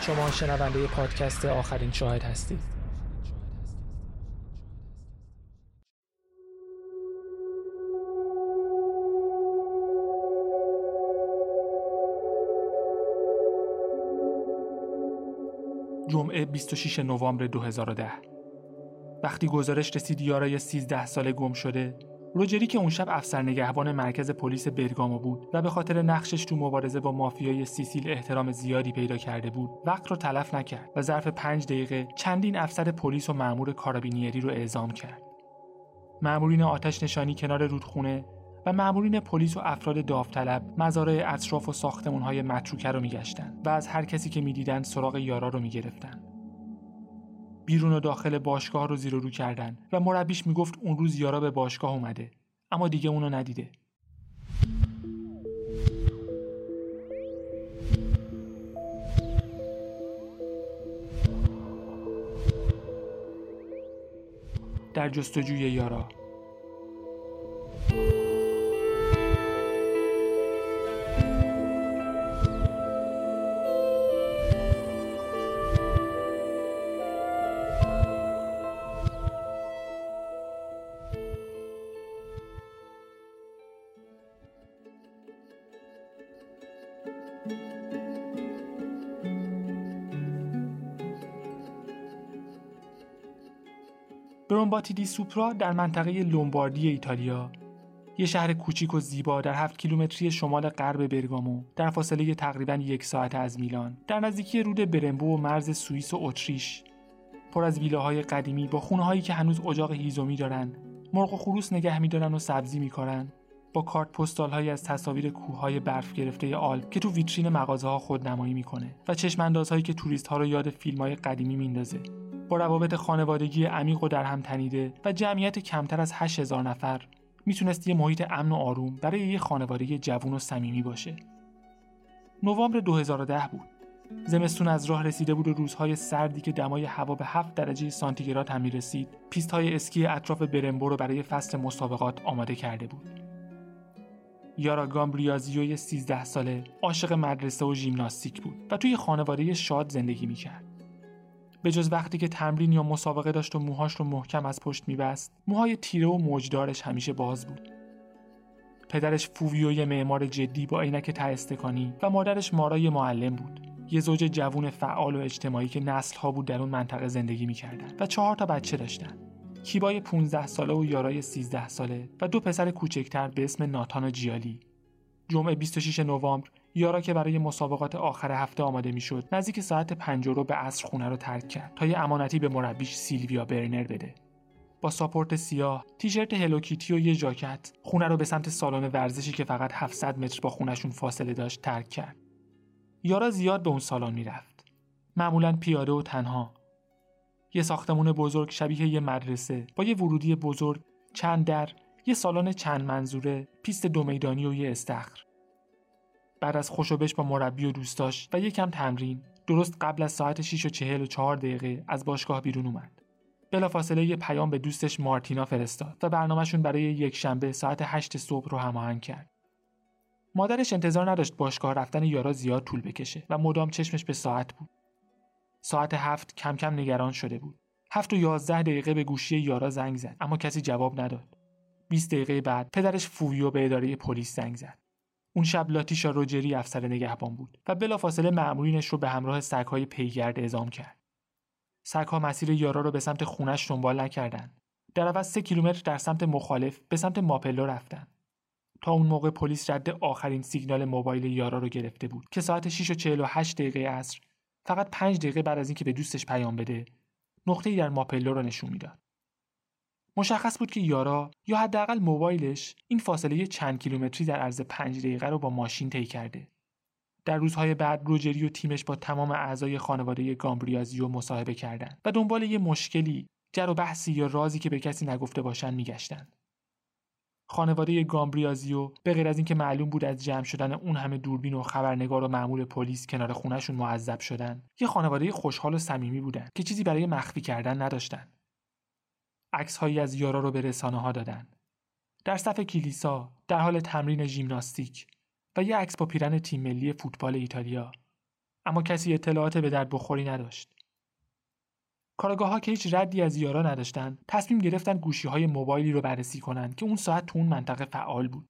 شما شنونده پادکست آخرین شاهد هستید. جمعه 26 نوامبر 2010 وقتی گزارش رسید یارای 13 ساله گم شده روجری که اون شب افسر نگهبان مرکز پلیس برگامو بود و به خاطر نقشش تو مبارزه با مافیای سیسیل احترام زیادی پیدا کرده بود وقت رو تلف نکرد و ظرف پنج دقیقه چندین افسر پلیس و مأمور کارابینیری رو اعزام کرد. مأمورین آتش نشانی کنار رودخونه و مأمورین پلیس و افراد داوطلب مزارع اطراف و ساختمانهای متروکه رو میگشتن و از هر کسی که می‌دیدن سراغ یارا رو می‌گرفتن بیرون و داخل باشگاه رو زیر و رو کردن و مربیش می‌گفت اون روز یارا به باشگاه اومده. اما دیگه اونو ندیده. در جستجوی یارا. دی سوپرا در منطقه لومباردی ایتالیا. یه شهر کوچیک و زیبا در 7 کیلومتری شمال غرب برگامو در فاصله تقریبا یک ساعت از میلان. در نزدیکی رود برمبو و مرز سوئیس و اتریش. پر از ویلاهای قدیمی با خونه‌هایی که هنوز اجاق هیزومی دارن. مرغ و خروس نگه میدارن و سبزی میکارن. با کارت پستال از تصاویر کوههای برف گرفته آلپ که تو ویترین مغازه ها خودنمایی می‌کنه و چشم که توریست ها رو یاد فیلم های قدیمی میندازه. با روابط خانوادگی عمیق و در هم تنیده و جمعیت کمتر از 8000 نفر می‌تونست یه محیط امن و آروم برای یه خانواده جوون و صمیمی باشه. نوامبر 2010 بود. زمستون از راه رسیده بود و روزهای سردی که دمای هوا به 7 درجه سانتیگراد هم می‌رسید پیست اسکی اطراف برنبو رو برای فصل مسابقات آماده کرده بود. یارا گامبیراسیو 13 ساله عاشق مدرسه و ژیمناستیک بود و توی خانواده شاد زندگی می‌کرد. به جز وقتی که تمرین یا مسابقه داشت و موهاش رو محکم از پشت میبست. موهای تیره و موجدارش همیشه باز بود. پدرش فوویوی معمار جدی با عینک ته و مادرش مارای معلم بود. یه زوج جوون فعال و اجتماعی که نسلها بود در اون منطقه زندگی می‌کردن و چهار تا بچه داشتن. کیبای 15 ساله و یارای 13 ساله و دو پسر کوچکتر به اسم ناتان و جیالی. جمعه 26 نوامبر یارا که برای مسابقات آخر هفته آماده می‌شد نزدیک ساعت پنج رو به عصر خونه رو ترک کرد تا یه امانتی به مربیش سیلویا برنر بده. با ساپورت سیاه تیشرت هلوکیتی و یه جاکت خونه رو به سمت سالن ورزشی که فقط 700 متر با خونشون فاصله داشت ترک کرد. یارا زیاد به اون سالن می‌رفت. معمولا پیاده و تنها. یه ساختمون بزرگ شبیه یه مدرسه با یه ورودی بزرگ چند در یه سالن چند منظوره پیست دو میدانی و یه استخر. بعد از خوشوبش با مربی و دوستاش و یکم تمرین درست قبل از ساعت 6 و 44 دقیقه از باشگاه بیرون اومد. بلافاصله یه پیام به دوستش مارتینا فرستاد و برنامهشون برای یک شنبه ساعت 8 صبح رو هماهنگ کرد. مادرش انتظار نداشت باشگاه رفتن یارا زیاد طول بکشه و مدام چشمش به ساعت بود. ساعت هفت کم کم نگران شده بود. هفت و یازده دقیقه به گوشی یارا زنگ زد اما کسی جواب نداد. 20 دقیقه بعد پدرش فویو به اداره پلیس زنگ زد. اون شب لاتیشا روجری افسر نگهبان بود و بلافاصله مأمورینش رو به همراه سگهای پیگرد اعزام کرد. سگها مسیر یارا رو به سمت خونش دنبال نکردن. در عوض سه کیلومتر در سمت مخالف به سمت ماپلو رفتن. تا اون موقع پلیس رد آخرین سیگنال موبایل یارا رو گرفته بود که ساعت 6 و 48 دقیقه عصر فقط 5 دقیقه بعد از اینکه به دوستش پیام بده نقطه‌ای در ماپلو رو نشون می‌داد. مشخص بود که یارا یا حداقل موبایلش این فاصله چند کیلومتری در عرض پنج دقیقه رو با ماشین طی کرده. در روزهای بعد روجری و تیمش با تمام اعضای خانواده گامبریازیو مصاحبه کردند و دنبال یه مشکلی، جر و بحثی یا رازی که به کسی نگفته باشن میگشتند. خانواده گامبریازیو به غیر از اینکه معلوم بود از جمع شدن اون همه دوربین و خبرنگار و مأمور پلیس کنار خونشون معذب شدن یه خانواده خوشحال و صمیمی بودن که چیزی برای مخفی کردن نداشتن هایی از یارا رو به رسانه ها دادن. در صف کلیسا در حال تمرین ژیمناستیک و یه عکس با پیرن تیم ملی فوتبال ایتالیا اما کسی اطلاعات به درد بخوری نداشت. کارگاه ها که هیچ ردی از یارا نداشتن تصمیم گرفتن گوشی های موبایلی رو بررسی کنند که اون ساعت تو اون منطقه فعال بود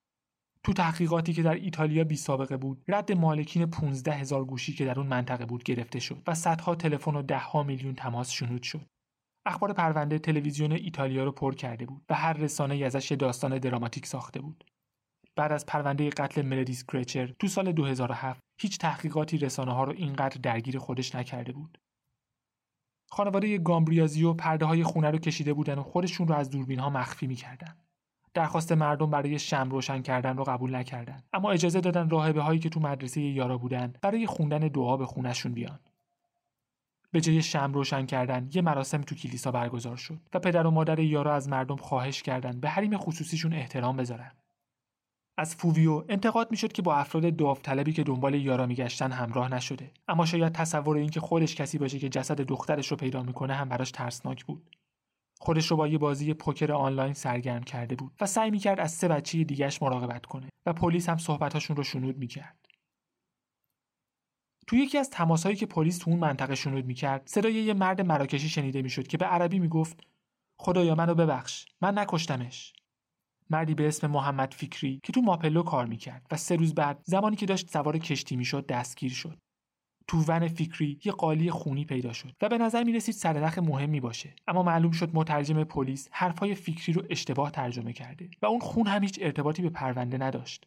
تو تحقیقاتی که در ایتالیا بی سابقه بود رد مالکین 15 هزار گوشی که در اون منطقه بود گرفته شد و صدها تلفن و دهها میلیون تماس شنود شد اخبار پرونده تلویزیون ایتالیا رو پر کرده بود و هر رسانه ازش داستان دراماتیک ساخته بود بعد از پرونده قتل ملدیس کرچر تو سال 2007 هیچ تحقیقاتی رسانه ها رو اینقدر درگیر خودش نکرده بود خانواده گامبریازیو پرده های خونه رو کشیده بودن و خودشون رو از دوربین ها مخفی می‌کردن. درخواست مردم برای شم روشن کردن رو قبول نکردن اما اجازه دادن راهبه هایی که تو مدرسه یارا بودن برای خوندن دعا به خونشون بیان. به جای شم روشن کردن یه مراسم تو کلیسا برگزار شد و پدر و مادر یارا از مردم خواهش کردند به حریم خصوصیشون احترام بذارن. از فوویو انتقاد می‌شد که با افراد داوطلبی که دنبال یارا میگشتن همراه نشده. اما شاید تصور اینکه خودش کسی باشه که جسد دخترش رو پیدا می‌کنه هم براش ترسناک بود. خودش رو با یه بازی پوکر آنلاین سرگرم کرده بود و سعی می‌کرد از سه بچه دیگهش مراقبت کنه و پلیس هم صحبتاشون رو شنود می‌کرد. تو یکی از تماسهایی که پلیس تو اون منطقه شنود می‌کرد صدای یه مرد مراکشی شنیده می‌شد که به عربی می‌گفت خدایا منو ببخش من نکشتمش. مردی به اسم محمد فکری که تو ماپلو کار می‌کرد و سه روز بعد زمانی که داشت سوار کشتی می‌شد دستگیر شد. تو ون فکری یه قالی خونی پیدا شد و به نظر می رسید سرنخ مهمی باشه. اما معلوم شد مترجم پلیس حرفای فکری رو اشتباه ترجمه کرده و اون خون هم هیچ ارتباطی به پرونده نداشت.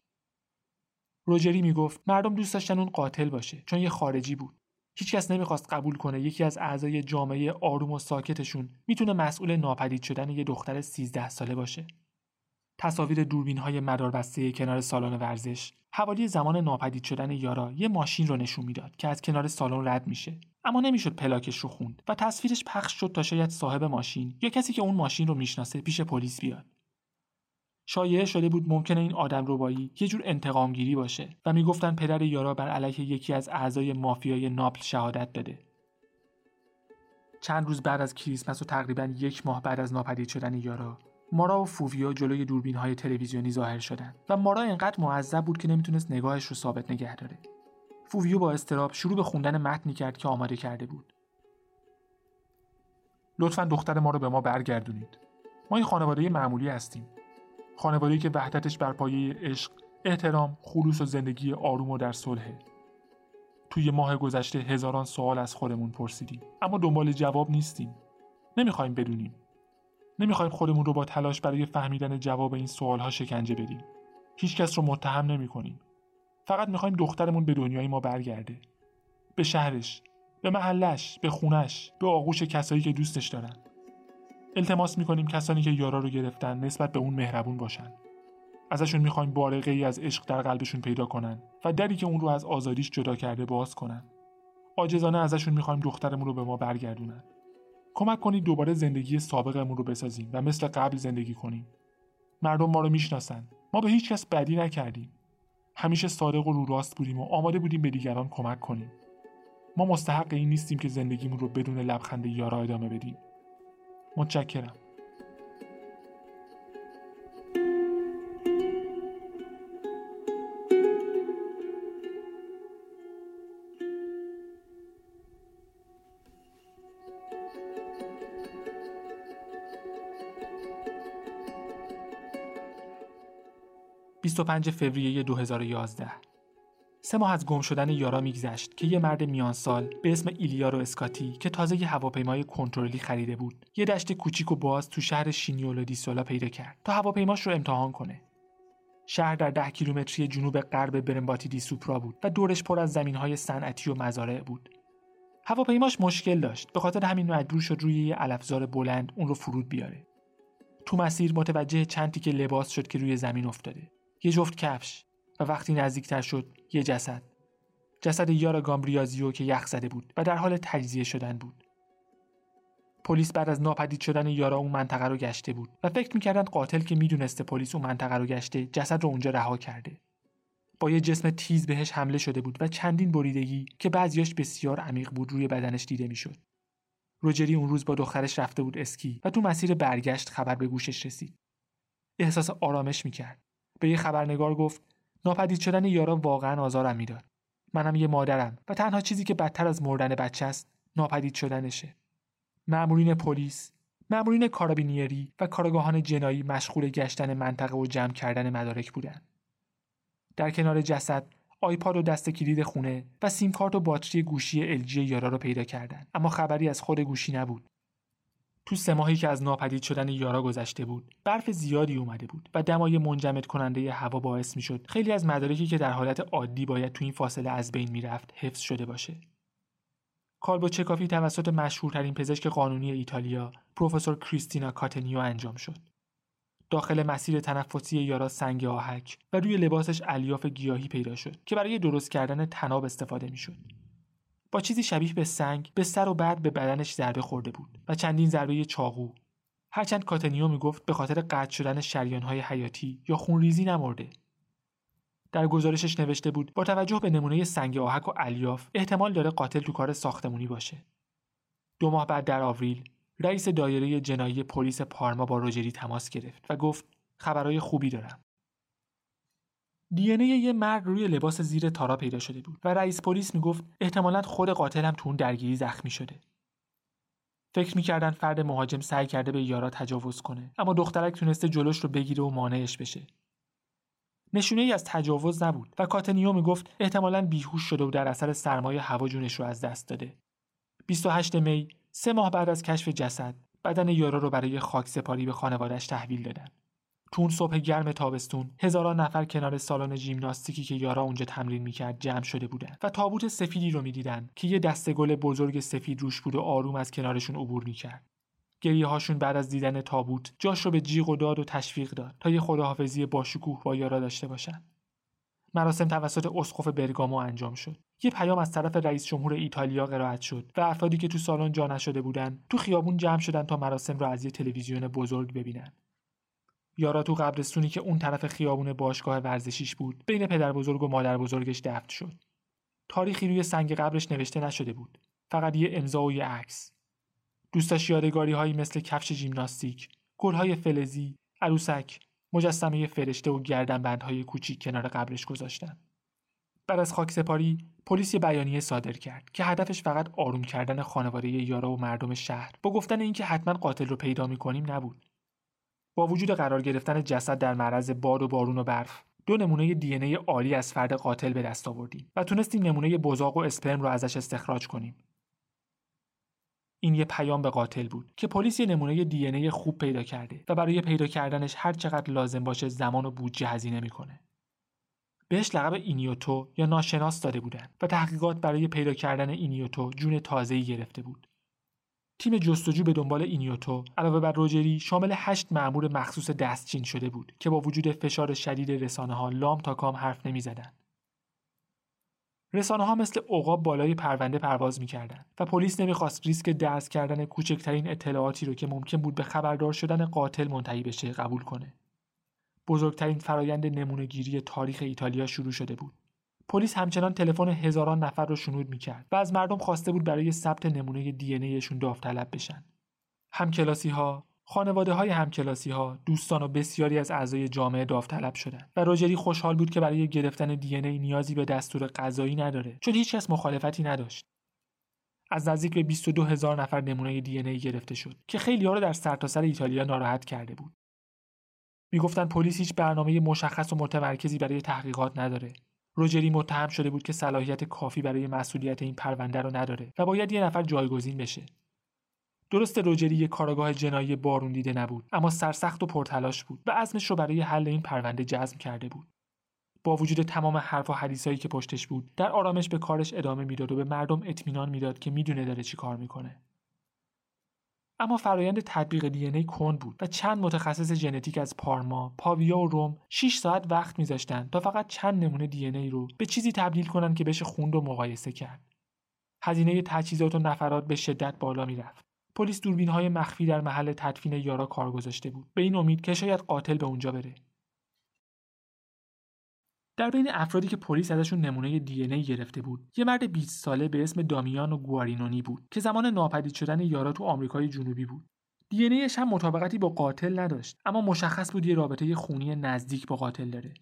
روجری می‌گفت مردم دوست داشتن اون قاتل باشه چون یه خارجی بود. هیچکس نمی‌خواست قبول کنه یکی از اعضای جامعه آروم و ساکتشون می‌تونه مسئول ناپدید شدن یه دختر 13 ساله باشه. تصاویر دوربین های مداربسته کنار سالن ورزش حوالی زمان ناپدید شدن یارا یه ماشین رو نشون می‌داد که از کنار سالن رد میشه. اما نمی‌شد پلاکش رو خوند و تصویرش پخش شد تا شاید صاحب ماشین یا کسی که اون ماشین رو می‌شناسه پیش پلیس بیاد. شایعه شده بود ممکنه این آدم ربایی یه جور انتقامگیری باشه و می‌گفتن پدر یارا بر علیه یکی از اعضای مافیای ناپل شهادت داده چند روز بعد از کریسمس و تقریبا یک ماه بعد از ناپدید شدن یارا مارا و فوویا جلوی دوربین های تلویزیونی ظاهر شدند و مارا اینقدر معذب بود که نمی‌تونست نگاهش رو ثابت نگه داره. فوویو با استراب شروع به خوندن متنی کرد که آماده کرده بود. لطفا دختر ما رو به ما برگردونید. ما این خانواده معمولی هستیم. خانواده‌ای که وحدتش بر پایه عشق احترام خلوص و زندگی آروم و در صلحه توی ماه گذشته هزاران سوال از خودمون پرسیدیم. اما دنبال جواب نیستیم. نمی‌خوایم بدونیم. نمی‌خوایم خودمون رو با تلاش برای فهمیدن جواب این سوالها شکنجه بدیم. هیچکس رو متهم نمی‌کنیم. فقط می‌خوایم دخترمون به دنیای ما برگرده. به شهرش به محلش به خونش به آغوش کسایی که دوستش دارن. التماس می‌کنیم کسانی که یارا رو گرفتن نسبت به اون مهربون باشن. ازشون می‌خوایم بارقه ای از عشق در قلبشون پیدا کنن و دری که اون رو از آزادیش جدا کرده باز کنن. عاجزانه ازشون می‌خوایم دخترمون رو به ما برگردونن. کمک کنید دوباره زندگی سابقمون رو بسازیم و مثل قبل زندگی کنیم. مردم ما رو می‌شناسن. ما به هیچ کس بدی نکردیم. همیشه صادق و رو راست بودیم و آماده بودیم به دیگران کمک کنیم. ما مستحق این نیستیم که زندگیمون رو بدون لبخند یارا ادامه بدیم. متشکرم. 25 فوریه 2011 سه ماه از گم شدن یارا میگذشت که یه مرد میان سال به اسم ایلیارو اسکاتی که تازه یه هواپیمای کنترلی خریده بود یه دشت کوچیک و باز تو شهر شینیولو دیسولا پیدا کرد تا هواپیماش رو امتحان کنه. شهر در ده کیلومتری جنوب غرب برنباتی دی سوپرا بود و دورش پر از زمینهای صنعتی و مزارع بود. هواپیماش مشکل داشت به خاطر همین مجبور شد روی یه علفزار بلند اون رو فرود بیاره. تو مسیر متوجه چند که لباس شد که روی زمین افتاده. یه جفت کفش. وقتی نزدیکتر شد یه جسد. جسد یارا گامبریازیو که یخ زده بود و در حال تجزیه شدن بود. پلیس بعد از ناپدید شدن یارا اون منطقه رو گشته بود و فکر می‌کردند قاتل که می‌دونسته پلیس اون منطقه رو گشته جسد رو اونجا رها کرده. با یه جسم تیز بهش حمله شده بود و چندین بریدگی که بعضیاش بسیار عمیق بود روی بدنش دیده می‌شد. روجری اون روز با دخترش رفته بود اسکی و تو مسیر برگشت خبر به گوشش رسید. احساس آرامش می‌کرد. به یه خبرنگار گفت ناپدید شدن یارا واقعا آزارم می‌داد. منم یه مادرم و تنها چیزی که بدتر از مردن بچه است ناپدید شدنشه. مأمورین پلیس مأمورین کارابینیری و کارگاهان جنایی مشغول گشتن منطقه و جمع کردن مدارک بودند. در کنار جسد آیپاد و دست کلید خونه و سیم کارت و باتری گوشی الژی یارا رو پیدا کردند. اما خبری از خود گوشی نبود. تو سه ماهی که از ناپدید شدن یارا گذشته بود برف زیادی اومده بود و دمای منجمد کننده هوا باعث می‌شد خیلی از مدارکی که در حالت عادی باید تو این فاصله از بین می‌رفت حفظ شده باشه کالبو چکافی توسط مشهورترین پزشک قانونی ایتالیا پروفسور کریستینا کاتنیو انجام شد داخل مسیر تنفسی یارا سنگ آهک و روی لباسش الیاف گیاهی پیدا شد که برای درست کردن تناب استفاده می‌شد. با چیزی شبیه به سنگ به سر و بعد به بدنش ضربه خورده بود و چندین ضربه چاقو. هرچند کاتنیو می‌گفت به خاطر قطع شدن شریانهای حیاتی یا خونریزی نمرده. در گزارشش نوشته بود با توجه به نمونه سنگ آهک و الیاف احتمال داره قاتل تو کار ساختمونی باشه. دو ماه بعد در آوریل رئیس دایره جنایی پلیس پارما با روجری تماس گرفت و گفت خبرهای خوبی دارم. دی یه مرد روی لباس زیر تارا پیدا شده بود و رئیس پلیس می‌گفت احتمالا خود قاتل هم تو اون درگیری زخمی شده. فکر می‌کردن فرد مهاجم سعی کرده به یارا تجاوز کنه اما دخترک تونسته جلوش رو بگیره و مانعش بشه. نشونه ای از تجاوز نبود و کاتنیو می‌گفت احتمالا بیهوش شده و در اثر سرمایه هوا جونش رو از دست داده. 28 می سه ماه بعد از کشف جسد بدن یارا رو برای خاک سپاری به خانوادش تحویل دادن. تو صبح گرم تابستون هزاران نفر کنار سالن ژیمناستیکی که یارا اونجا تمرین می‌کرد جمع شده بودن و تابوت سفیدی رو می‌دیدن که یه دسته گل بزرگ سفید روش بود و آروم از کنارشون عبور می‌کرد. گریه هاشون بعد از دیدن تابوت جاش رو به جیغ و داد و تشویق داد تا یه خداحافظی باشکوه با یارا داشته باشن. مراسم توسط اسقف برگامو انجام شد. یه پیام از طرف رئیس جمهور ایتالیا قرائت شد و افرادی که تو سالن جا نشده بودن تو خیابون جمع شدن تا مراسم را از یه تلویزیون بزرگ ببینن. یارا تو قبرستونی که اون طرف خیابون باشگاه ورزشیش بود بین پدر بزرگ و مادر بزرگش دفن شد. تاریخی روی سنگ قبرش نوشته نشده بود. فقط یه امضا و یه عکس. دوستاش یادگاری هایی مثل کفش ژیمناستیک، گلهای فلزی، عروسک، مجسمه فرشته و گردنبندهای کوچیک کنار قبرش گذاشتن. بعد از خاک سپاری پلیس یه بیانیه صادر کرد که هدفش فقط آروم کردن خانواده یارا و مردم شهر با گفتن اینکه حتما قاتل رو پیدا می‌کنیم نبود. با وجود قرار گرفتن جسد در معرض باد و بارون و برف دو نمونه دی ای عالی از فرد قاتل به دست آوردیم و تونستیم نمونه بزاق و اسپرم رو ازش استخراج کنیم. این یه پیام به قاتل بود که پلیس یه نمونه دی ای خوب پیدا کرده و برای پیدا کردنش هر چقدر لازم باشه زمان و بودجه هزینه می‌کنه. بهش لقب اینیوتو یا ناشناس داده بودن و تحقیقات برای پیدا کردن اینیوتو جون تازه‌ای گرفته بود. تیم جستجو به دنبال اینیوتو علاوه بر روجری شامل هشت مأمور مخصوص دستچین شده بود که با وجود فشار شدید رسانه ها لام تا کام حرف نمی‌زدند. رسانه ها مثل عقاب بالای پرونده پرواز می‌کردند و پلیس نمی‌خواست ریسک دست کردن کوچکترین اطلاعاتی رو که ممکن بود به خبردار شدن قاتل منتهی بشه قبول کنه. بزرگترین فرایند نمونهگیری تاریخ ایتالیا شروع شده بود. پلیس همچنان تلفن هزاران نفر رو شنود می‌کرد و از مردم خواسته بود برای ثبت نمونه دی ایشون داوطلب بشن. همکلاسی ها، خانواده های همکلاسی ها، دوستان و بسیاری از اعضای جامعه داوطلب شدند و روجری خوشحال بود که برای گرفتن دی نیازی به دستور قضایی نداره چون هیچکس مخالفتی نداشت. از نزدیک به 22 هزار نفر نمونه دی ای گرفته شد که خیلی ها رو در سرتاسر سر ایتالیا ناراحت کرده بود. می‌گفتند پلیس هیچ برنامه مشخص و متمرکزی برای تحقیقات نداره. روجری متهم شده بود که صلاحیت کافی برای مسئولیت این پرونده رو نداره و باید یه نفر جایگزین بشه. درست روجری یک کارگاه جنایی بارون دیده نبود اما سرسخت و پرتلاش بود و عزمش رو برای حل این پرونده جزم کرده بود با وجود تمام حرف و حدیثایی که پشتش بود در آرامش به کارش ادامه می‌داد و به مردم اطمینان می‌داد که می‌دونه داره چی کار می‌کنه اما فرایند تطبیق دی ای کند بود و چند متخصص ژنتیک از پارما، پاویا و روم 6 ساعت وقت میذاشتن تا فقط چند نمونه دی ای رو به چیزی تبدیل کنن که بشه خوند و مقایسه کرد. هزینه تجهیزات و نفرات به شدت بالا می‌رفت. پلیس دوربین های مخفی در محل تدفین یارا کار گذاشته بود به این امید که شاید قاتل به اونجا بره در بین افرادی که پلیس ازشون نمونه دی ای گرفته بود یه مرد 20 ساله به اسم دامیان و گوارینونی بود که زمان ناپدید شدن یارا تو آمریکای جنوبی بود. دی هم مطابقتی با قاتل نداشت اما مشخص بود یه رابطه خونی نزدیک با قاتل داره.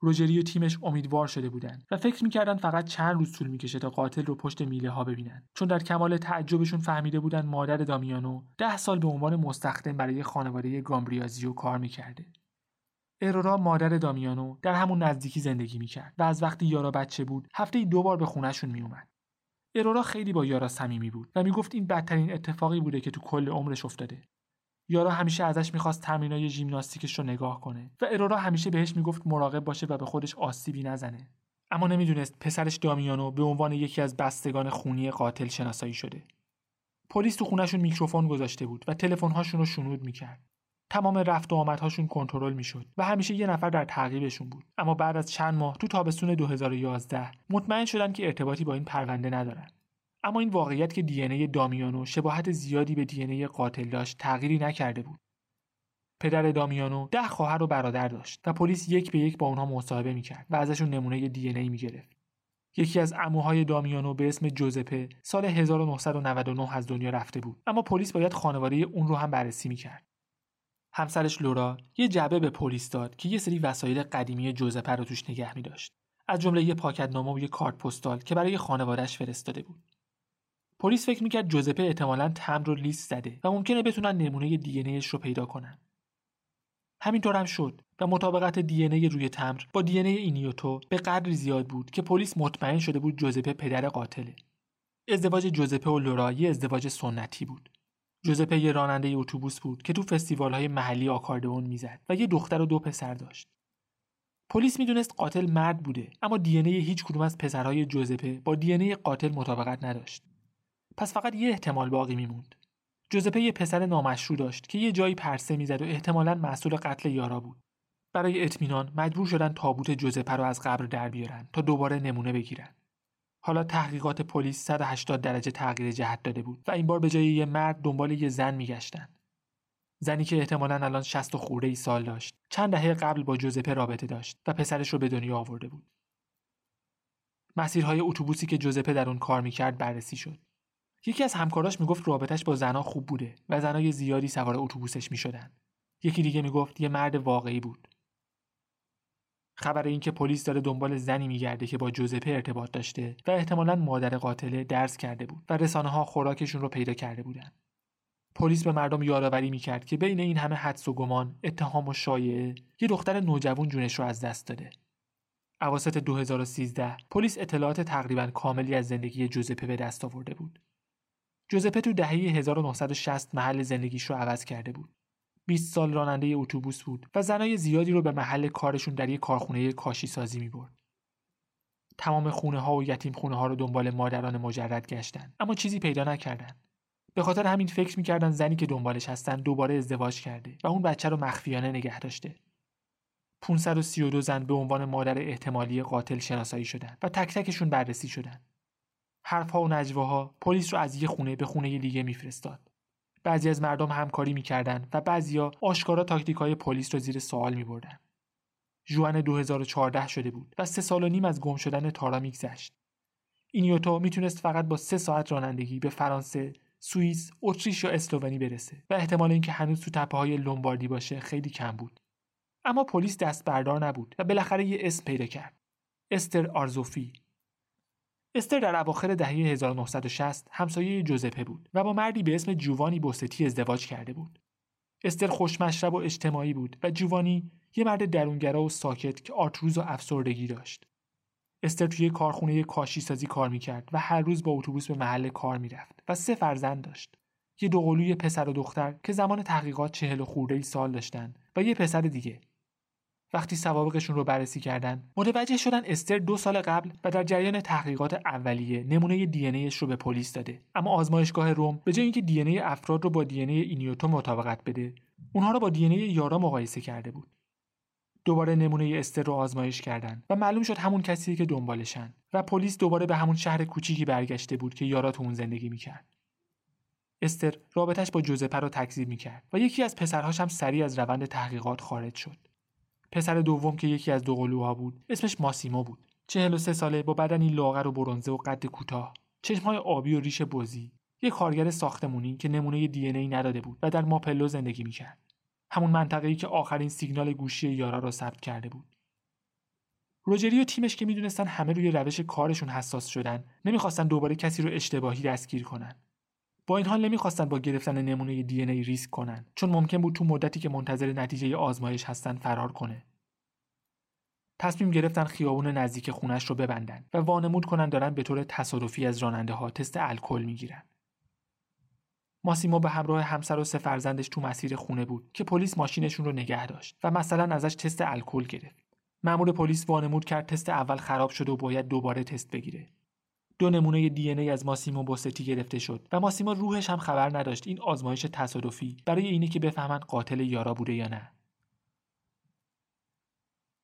روجری و تیمش امیدوار شده بودند و فکر می‌کردن فقط چند روز طول می‌کشه تا قاتل رو پشت میله ها ببینن. چون در کمال تعجبشون فهمیده بودن مادر دامیانو ده سال به عنوان مستخدم برای خانواده گامبریازیو کار می‌کرده. ارورا مادر دامیانو در همون نزدیکی زندگی می‌کرد و از وقتی یارا بچه بود هفته دو بار به خونهشون میومد ارورا خیلی با یارا صمیمی بود و می‌گفت این بدترین اتفاقی بوده که تو کل عمرش افتاده. یارا همیشه ازش می‌خواست تمرینای ژیمناستیکش رو نگاه کنه و ارورا همیشه بهش می‌گفت مراقب باشه و به خودش آسیبی نزنه. اما نمی‌دونست پسرش دامیانو به عنوان یکی از بستگان خونی قاتل شناسایی شده. پلیس تو خونهشون میکروفون گذاشته بود و تلفن‌هاشون رو شنود می‌کرد. تمام رفت و آمدهاشون کنترل می‌شد و همیشه یه نفر در تعقیبشون بود. اما بعد از چند ماه تو تابستون 2011 مطمئن شدن که ارتباطی با این پرونده ندارن. اما این واقعیت که دی دامیانو شباهت زیادی به دی قاتل داشت تغییری نکرده بود. پدر دامیانو ده خواهر و برادر داشت و پلیس یک به یک با اونها مصاحبه می‌کرد و ازشون نمونه دی ای می‌گرفت. یکی از عموهای دامیانو به اسم جوزپه سال 1999 از دنیا رفته بود. اما پلیس باید خانواده اون رو هم بررسی می‌کرد. همسرش لورا یه جعبه به پلیس داد که یه سری وسایل قدیمی جوزپه رو توش نگه می داشت. از جمله یه پاکتنامه و یه کارت پستال که برای خانوادهش فرستاده بود. پلیس فکر می‌کرد جوزپه احتمالا تمر رو لیست زده و ممکنه بتونن نمونه دی رو پیدا کنن. همینطور هم شد و مطابقت دی روی تمر با دی اینیوتو به قدری زیاد بود که پلیس مطمئن شده بود جوزپه پدر قاتله. ازدواج جوزپه و لورا یه ازدواج سنتی بود. جوزپه یه راننده اتوبوس بود که تو فستیوال های محلی آکاردئون می‌زد و یه دختر و دو پسر داشت. پلیس می‌دونست قاتل مرد بوده اما دی هیچ کدوم از پسرهای جوزپه با دی قاتل مطابقت نداشت. پس فقط یه احتمال باقی میموند. جوزپه یه پسر نامشروع داشت که یه جایی پرسه می‌زد و احتمالا مسئول قتل یارا بود. برای اطمینان مجبور شدن تابوت جوزپه رو از قبر در بیارن تا دوباره نمونه بگیرن. حالا تحقیقات پلیس 180 درجه تغییر جهت داده بود و این بار به جای یه مرد دنبال یه زن میگشتن. زنی که احتمالا الان 60 خورده ای سال داشت. چند دهه قبل با جوزپه رابطه داشت و پسرش رو به دنیا آورده بود. مسیرهای اتوبوسی که جوزپه در اون کار می‌کرد بررسی شد. یکی از همکاراش می‌گفت رابطش با زنها خوب بوده و زنای زیادی سوار اتوبوسش می‌شدن. یکی دیگه می‌گفت یه مرد واقعی بود. خبر اینکه پلیس داره دنبال زنی میگرده که با جوزپه ارتباط داشته و احتمالا مادر قاتله درس کرده بود و رسانه ها خوراکشون رو پیدا کرده بودن. پلیس به مردم یادآوری می‌کرد که بین این همه حدس و گمان، اتهام و شایعه، یه دختر نوجوان جونش رو از دست داده. اواسط 2013 پلیس اطلاعات تقریبا کاملی از زندگی جوزپه به دست آورده بود. جوزپه تو دهه 1960 محل زندگیش رو عوض کرده بود. 20 سال راننده اتوبوس بود و زنای زیادی رو به محل کارشون در یک کارخونه کاشی سازی می برد. تمام خونه ها و یتیم خونه ها رو دنبال مادران مجرد گشتن اما چیزی پیدا نکردن. به خاطر همین فکر می‌کردن زنی که دنبالش هستن دوباره ازدواج کرده و اون بچه رو مخفیانه نگه داشته. 532 زن به عنوان مادر احتمالی قاتل شناسایی شدن و تک تکشون بررسی شدن. حرفها و نجواها پلیس رو از یه خونه به خونه دیگه میفرستاد. بعضی از مردم همکاری می‌کردند و بعضیا آشکارا تاکتیک های پلیس را زیر سوال میبردند. ژوئن 2014 شده بود و سه سال و نیم از گم شدن یارا میگذشت. اینیوتو می‌تونست فقط با سه ساعت رانندگی به فرانسه، سوئیس، اتریش یا اسلوونی برسه و احتمال اینکه هنوز تو تپه های لومباردی باشه خیلی کم بود. اما پلیس دست بردار نبود و بالاخره یه اسم پیدا کرد. استر آرزوفی استر در اواخر دهه 1960 همسایه جوزپه بود و با مردی به اسم جوانی بوستی ازدواج کرده بود. استر خوشمشرب و اجتماعی بود و جوانی یه مرد درونگرا و ساکت که آرتروز و افسردگی داشت. استر توی کارخونه کاشی سازی کار می‌کرد و هر روز با اتوبوس به محل کار می‌رفت و سه فرزند داشت. یه دوقلوی پسر و دختر که زمان تحقیقات چهل و خورده سال داشتن و یه پسر دیگه وقتی سوابقشون رو بررسی کردن. متوجه شدن استر دو سال قبل و در جریان تحقیقات اولیه نمونه دی رو به پلیس داده. اما آزمایشگاه روم به جای اینکه دی افراد رو با دی اینیوتو مطابقت بده اونها رو با دی یارا مقایسه کرده بود. دوباره نمونه استر رو آزمایش کردن و معلوم شد همون کسی که دنبالشن و پلیس دوباره به همون شهر کوچیکی برگشته بود که یارا تو اون زندگی می‌کرد. استر رابطش با جوزپه رو تکذیب می‌کرد و یکی از پسرهاش هم سریع از روند تحقیقات خارج شد. پسر دوم که یکی از دو قلوها بود اسمش ماسیمو بود. 43 ساله با بدنی لاغر و برونزه و قد کوتاه. چشمهای آبی و ریش بزی. یه کارگر ساختمونی که نمونه دی ای نداده بود و در ماپلو زندگی می‌کرد. همون منطقه‌ای که آخرین سیگنال گوشی یارا را ثبت کرده بود. روجری و تیمش که می‌دونستن همه روی روش کارشون حساس شدن نمی‌خواستن دوباره کسی رو اشتباهی دستگیر کنن. با این حال نمی‌خواستن با گرفتن نمونه دی ای ریسک کنن چون ممکن بود تو مدتی که منتظر نتیجه آزمایش هستن فرار کنه. تصمیم گرفتن خیابون نزدیک خونش رو ببندن و وانمود کنن دارن به طور تصادفی از راننده ها تست الکل می‌گیرن. ماسیمو به همراه همسر و سه فرزندش تو مسیر خونه بود که پلیس ماشینشون رو نگه داشت و مثلا ازش تست الکل گرفت. مأمور پلیس وانمود کرد تست اول خراب شده و باید دوباره تست بگیره. دو نمونه دی ای از ماسیمو بوستی گرفته شد و ماسیمو روحش هم خبر نداشت این آزمایش تصادفی برای اینه که بفهمن قاتل یارا بوده یا نه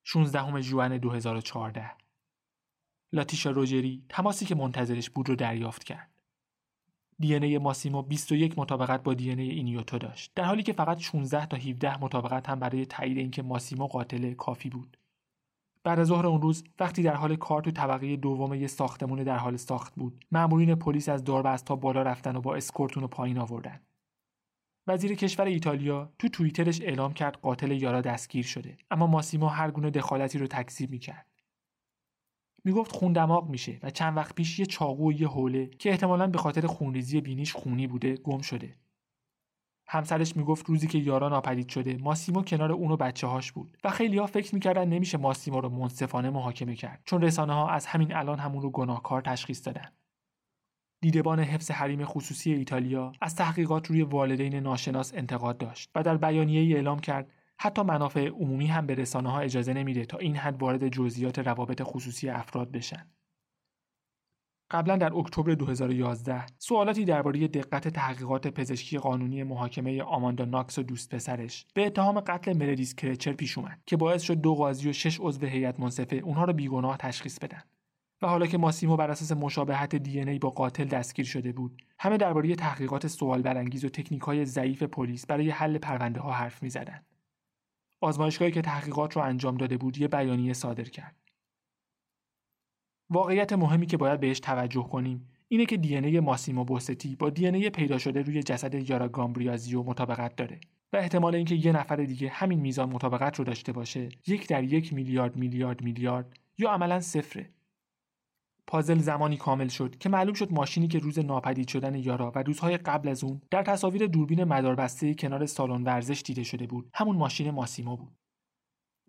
16 ژوئن 2014 لاتیشا روجری تماسی که منتظرش بود رو دریافت کرد. دی ای ماسیمو 21 مطابقت با دی ای اینیوتو داشت در حالی که فقط 16 تا 17 مطابقت هم برای تایید اینکه ماسیمو قاتل کافی بود. بعد از ظهر اون روز وقتی در حال کار تو طبقه دوم یه ساختمون در حال ساخت بود مأمورین پلیس از تا بالا رفتن و با اسکورتون رو پایین آوردن. وزیر کشور ایتالیا تو توییترش اعلام کرد قاتل یارا دستگیر شده اما ماسیمو هر گونه دخالتی رو تکذیب می‌کرد. می‌گفت خون دماغ میشه و چند وقت پیش یه چاقو و یه حوله که احتمالا به خاطر خونریزی بینیش خونی بوده گم شده. همسرش می‌گفت روزی که یارا ناپدید شده ماسیمو کنار اون و بچه هاش بود و خیلی ها فکر می‌کردن نمیشه ماسیمو رو منصفانه محاکمه کرد چون رسانه ها از همین الان همون رو گناهکار تشخیص دادن دیدبان حفظ حریم خصوصی ایتالیا از تحقیقات روی والدین ناشناس انتقاد داشت و در بیانیه اعلام کرد حتی منافع عمومی هم به رسانه ها اجازه نمیده تا این حد وارد جزئیات روابط خصوصی افراد بشن. قبلا در اکتبر 2011 سوالاتی درباره دقت تحقیقات پزشکی قانونی محاکمه آماندا ناکس و دوست پسرش به اتهام قتل مردیس کرچر پیش اومد که باعث شد دو قاضی و شش عضو هیئت منصفه اونها را بیگناه تشخیص بدن. و حالا که ماسیمو بر اساس مشابهت دی ای با قاتل دستگیر شده بود همه درباره تحقیقات سوال برانگیز و تکنیک های ضعیف پلیس برای حل پرونده ها حرف می زدن. آزمایشگاهی که تحقیقات رو انجام داده بود یه بیانیه صادر کرد واقعیت مهمی که باید بهش توجه کنیم اینه که دی ای ماسیمو بوستی با دی پیدا شده روی جسد یارا گامبریازیو مطابقت داره و احتمال اینکه یه نفر دیگه همین میزان مطابقت رو داشته باشه یک در یک میلیارد میلیارد میلیارد یا عملا صفره. پازل زمانی کامل شد که معلوم شد ماشینی که روز ناپدید شدن یارا و روزهای قبل از اون در تصاویر دوربین مداربسته کنار سالن ورزش دیده شده بود. همون ماشین ماسیمو بود.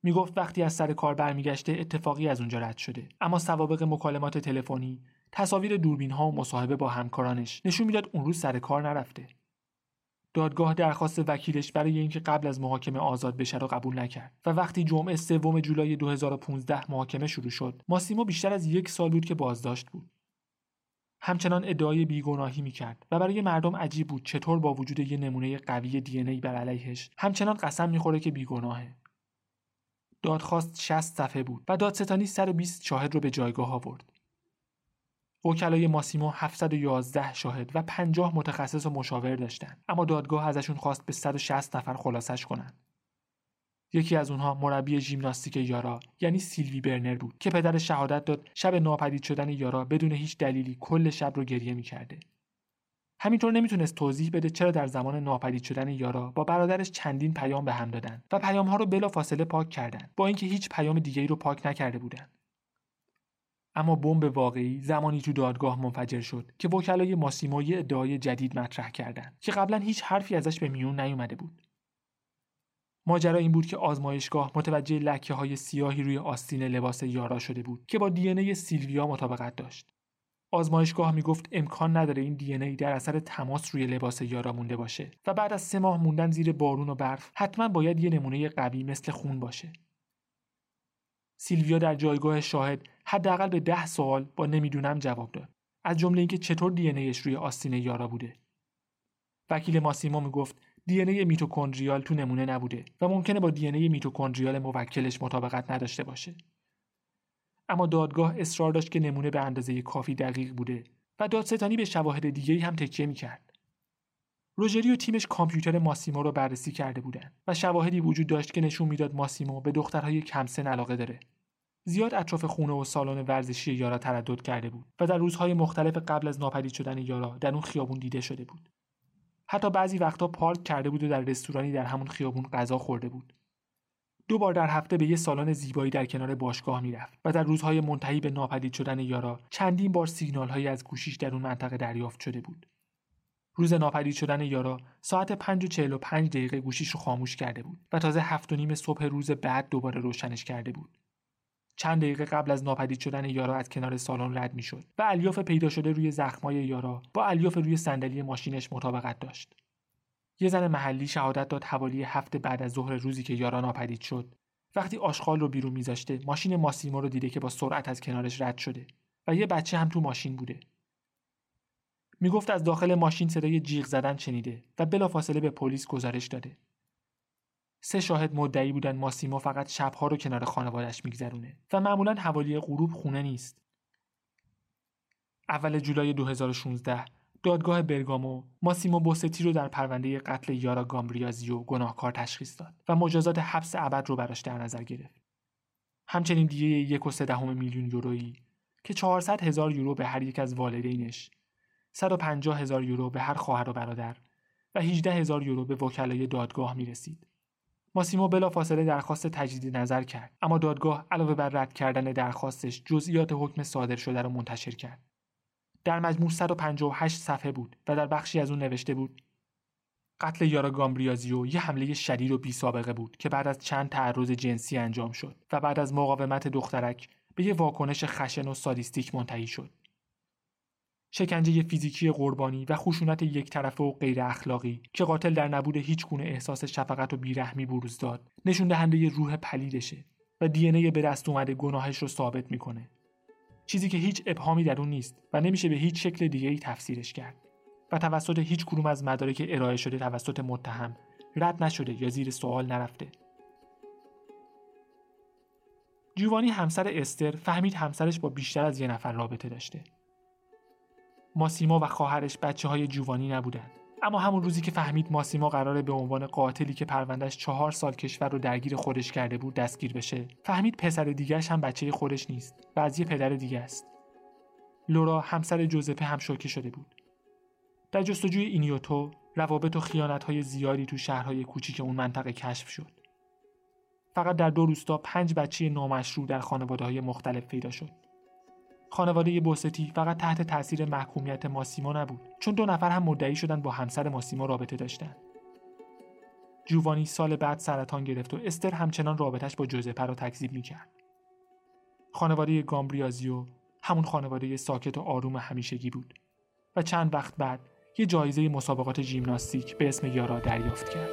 می‌گفت وقتی از سر کار برمیگشته اتفاقی از اونجا رد شده. اما سوابق مکالمات تلفنی تصاویر دوربین ها و مصاحبه با همکارانش نشون می‌داد اون روز سر کار نرفته. دادگاه درخواست وکیلش برای اینکه قبل از محاکمه آزاد بشه را قبول نکرد و وقتی جمعه سوم جولای 2015 محاکمه شروع شد ماسیمو بیشتر از یک سال بود که بازداشت بود. همچنان ادعای بیگناهی می‌کرد و برای مردم عجیب بود چطور با وجود یه نمونه قوی دی بر علیهش همچنان قسم می‌خوره که بیگناهه. دادخواست 60 صفحه بود و دادستانی سر 20 شاهد رو به جایگاه آورد. وکلای ماسیمو 711 شاهد و 50 متخصص و مشاور داشتن اما دادگاه ازشون خواست به 160 نفر خلاصش کنن. یکی از اونها مربی ژیمناستیک یارا یعنی سیلوی برنر بود که پدر شهادت داد شب ناپدید شدن یارا بدون هیچ دلیلی کل شب رو گریه می‌کرده. همینطور نمی‌تونست توضیح بده چرا در زمان ناپدید شدن یارا با برادرش چندین پیام به هم دادن و پیام ها رو بلا فاصله پاک کردن با اینکه هیچ پیام دیگه ای رو پاک نکرده بودن. اما بمب واقعی زمانی تو دادگاه منفجر شد که وکلای ماسیمو یه ادعای جدید مطرح کردند که قبلا هیچ حرفی ازش به میون نیومده بود. ماجرا این بود که آزمایشگاه متوجه لکه های سیاهی روی آستین لباس یارا شده بود که با دی سیلویا مطابقت داشت. آزمایشگاه می‌گفت امکان نداره این دی ای در اثر تماس روی لباس یارا مونده باشه و بعد از سه ماه موندن زیر بارون و برف حتما باید یه نمونه قوی مثل خون باشه. سیلویا در جایگاه شاهد حداقل به ده سوال با نمی‌دونم جواب داد. از جمله اینکه چطور دی ایش روی آستین یارا بوده. وکیل ماسیمو می‌گفت دی ای میتوکندریال تو نمونه نبوده و ممکنه با دی ای میتوکندریال موکلش مطابقت نداشته باشه. اما دادگاه اصرار داشت که نمونه به اندازه کافی دقیق بوده و دادستانی به شواهد دیگه هم تکیه می‌کرد. روژری و تیمش کامپیوتر ماسیمو رو بررسی کرده بودند و شواهدی وجود داشت که نشون می‌داد ماسیمو به دخترهای کمسن علاقه داره. زیاد اطراف خونه و سالن ورزشی یارا تردد کرده بود و در روزهای مختلف قبل از ناپدید شدن یارا در اون خیابون دیده شده بود. حتی بعضی وقتا پارک کرده بود و در رستورانی در همون خیابون غذا خورده بود. دو بار در هفته به یه سالن زیبایی در کنار باشگاه می‌رفت و در روزهای منتهی به ناپدید شدن یارا چندین بار سیگنال هایی از گوشیش در اون منطقه دریافت شده بود. روز ناپدید شدن یارا ساعت 5 و 45 دقیقه گوشیش رو خاموش کرده بود و تازه هفت و نیم صبح روز بعد دوباره روشنش کرده بود. چند دقیقه قبل از ناپدید شدن یارا از کنار سالن رد می‌شد و الیاف پیدا شده روی زخمای یارا با الیاف روی صندلی ماشینش مطابقت داشت. یه زن محلی شهادت داد حوالی هفته بعد از ظهر روزی که یارا ناپدید شد. وقتی آشغال رو بیرون میذاشته ماشین ماسیمو رو دیده که با سرعت از کنارش رد شده و یه بچه هم تو ماشین بوده. می‌گفت از داخل ماشین صدای جیغ زدن شنیده و بلافاصله به پلیس گزارش داده. سه شاهد مدعی بودن ماسیمو فقط شبها رو کنار خانوادش میگذرونه و معمولا حوالی غروب خونه نیست. اول جولای 2016 دادگاه برگامو ماسیمو بوستی رو در پرونده قتل یارا گامبریازیو گناهکار تشخیص داد و مجازات حبس ابد رو براش در نظر گرفت. همچنین دیگه یک و میلیون یورویی که 400 هزار یورو به هر یک از والدینش 150 هزار یورو به هر خواهر و برادر و 18 هزار یورو به وکلای دادگاه می رسید. ماسیمو بلافاصله درخواست تجدید نظر کرد اما دادگاه علاوه بر رد کردن درخواستش جزئیات حکم صادر شده را منتشر کرد. در مجموع 158 صفحه بود و در بخشی از اون نوشته بود قتل یارا گامبریازیو یه حمله شدید و بی سابقه بود که بعد از چند تعرض جنسی انجام شد و بعد از مقاومت دخترک به یه واکنش خشن و سادیستیک منتهی شد. شکنجه فیزیکی قربانی و خشونت یک طرفه و غیر اخلاقی که قاتل در نبود هیچ گونه احساس شفقت و بیرحمی بروز داد نشون دهنده روح پلیدشه و دی به دست اومده گناهش رو ثابت می‌کنه چیزی که هیچ ابهامی در اون نیست و نمیشه به هیچ شکل دیگه ای تفسیرش کرد. و توسط هیچ کدوم از مدارک ارائه شده توسط متهم رد نشده یا زیر سوال نرفته. جوانی همسر استر فهمید همسرش با بیشتر از یه نفر رابطه داشته. ماسیما و خواهرش بچه های جوانی نبودند اما همون روزی که فهمید ماسیما قراره به عنوان قاتلی که پروندهش چهار سال کشور رو درگیر خودش کرده بود دستگیر بشه. فهمید پسر دیگرش هم بچه خودش نیست و از یه پدر دیگه است. لورا همسر جوزپه هم شوکه شده بود. در جستجوی اینیوتو روابط و خیانت های زیادی تو شهرهای کوچیک اون منطقه کشف شد. فقط در دو روستا پنج بچه نامشروع در خانواده های مختلف پیدا شد. خانواده بوستی فقط تحت تاثیر محکومیت ماسیمو نبود چون دو نفر هم مدعی شدن با همسر ماسیمو رابطه داشتن جوانی سال بعد سرطان گرفت و استر همچنان رابطش با جوزپه را تکذیب می‌کرد. خانواده گامبریازیو همون خانواده ساکت و آروم همیشگی بود و چند وقت بعد یه جایزه مسابقات ژیمناستیک به اسم یارا دریافت کرد.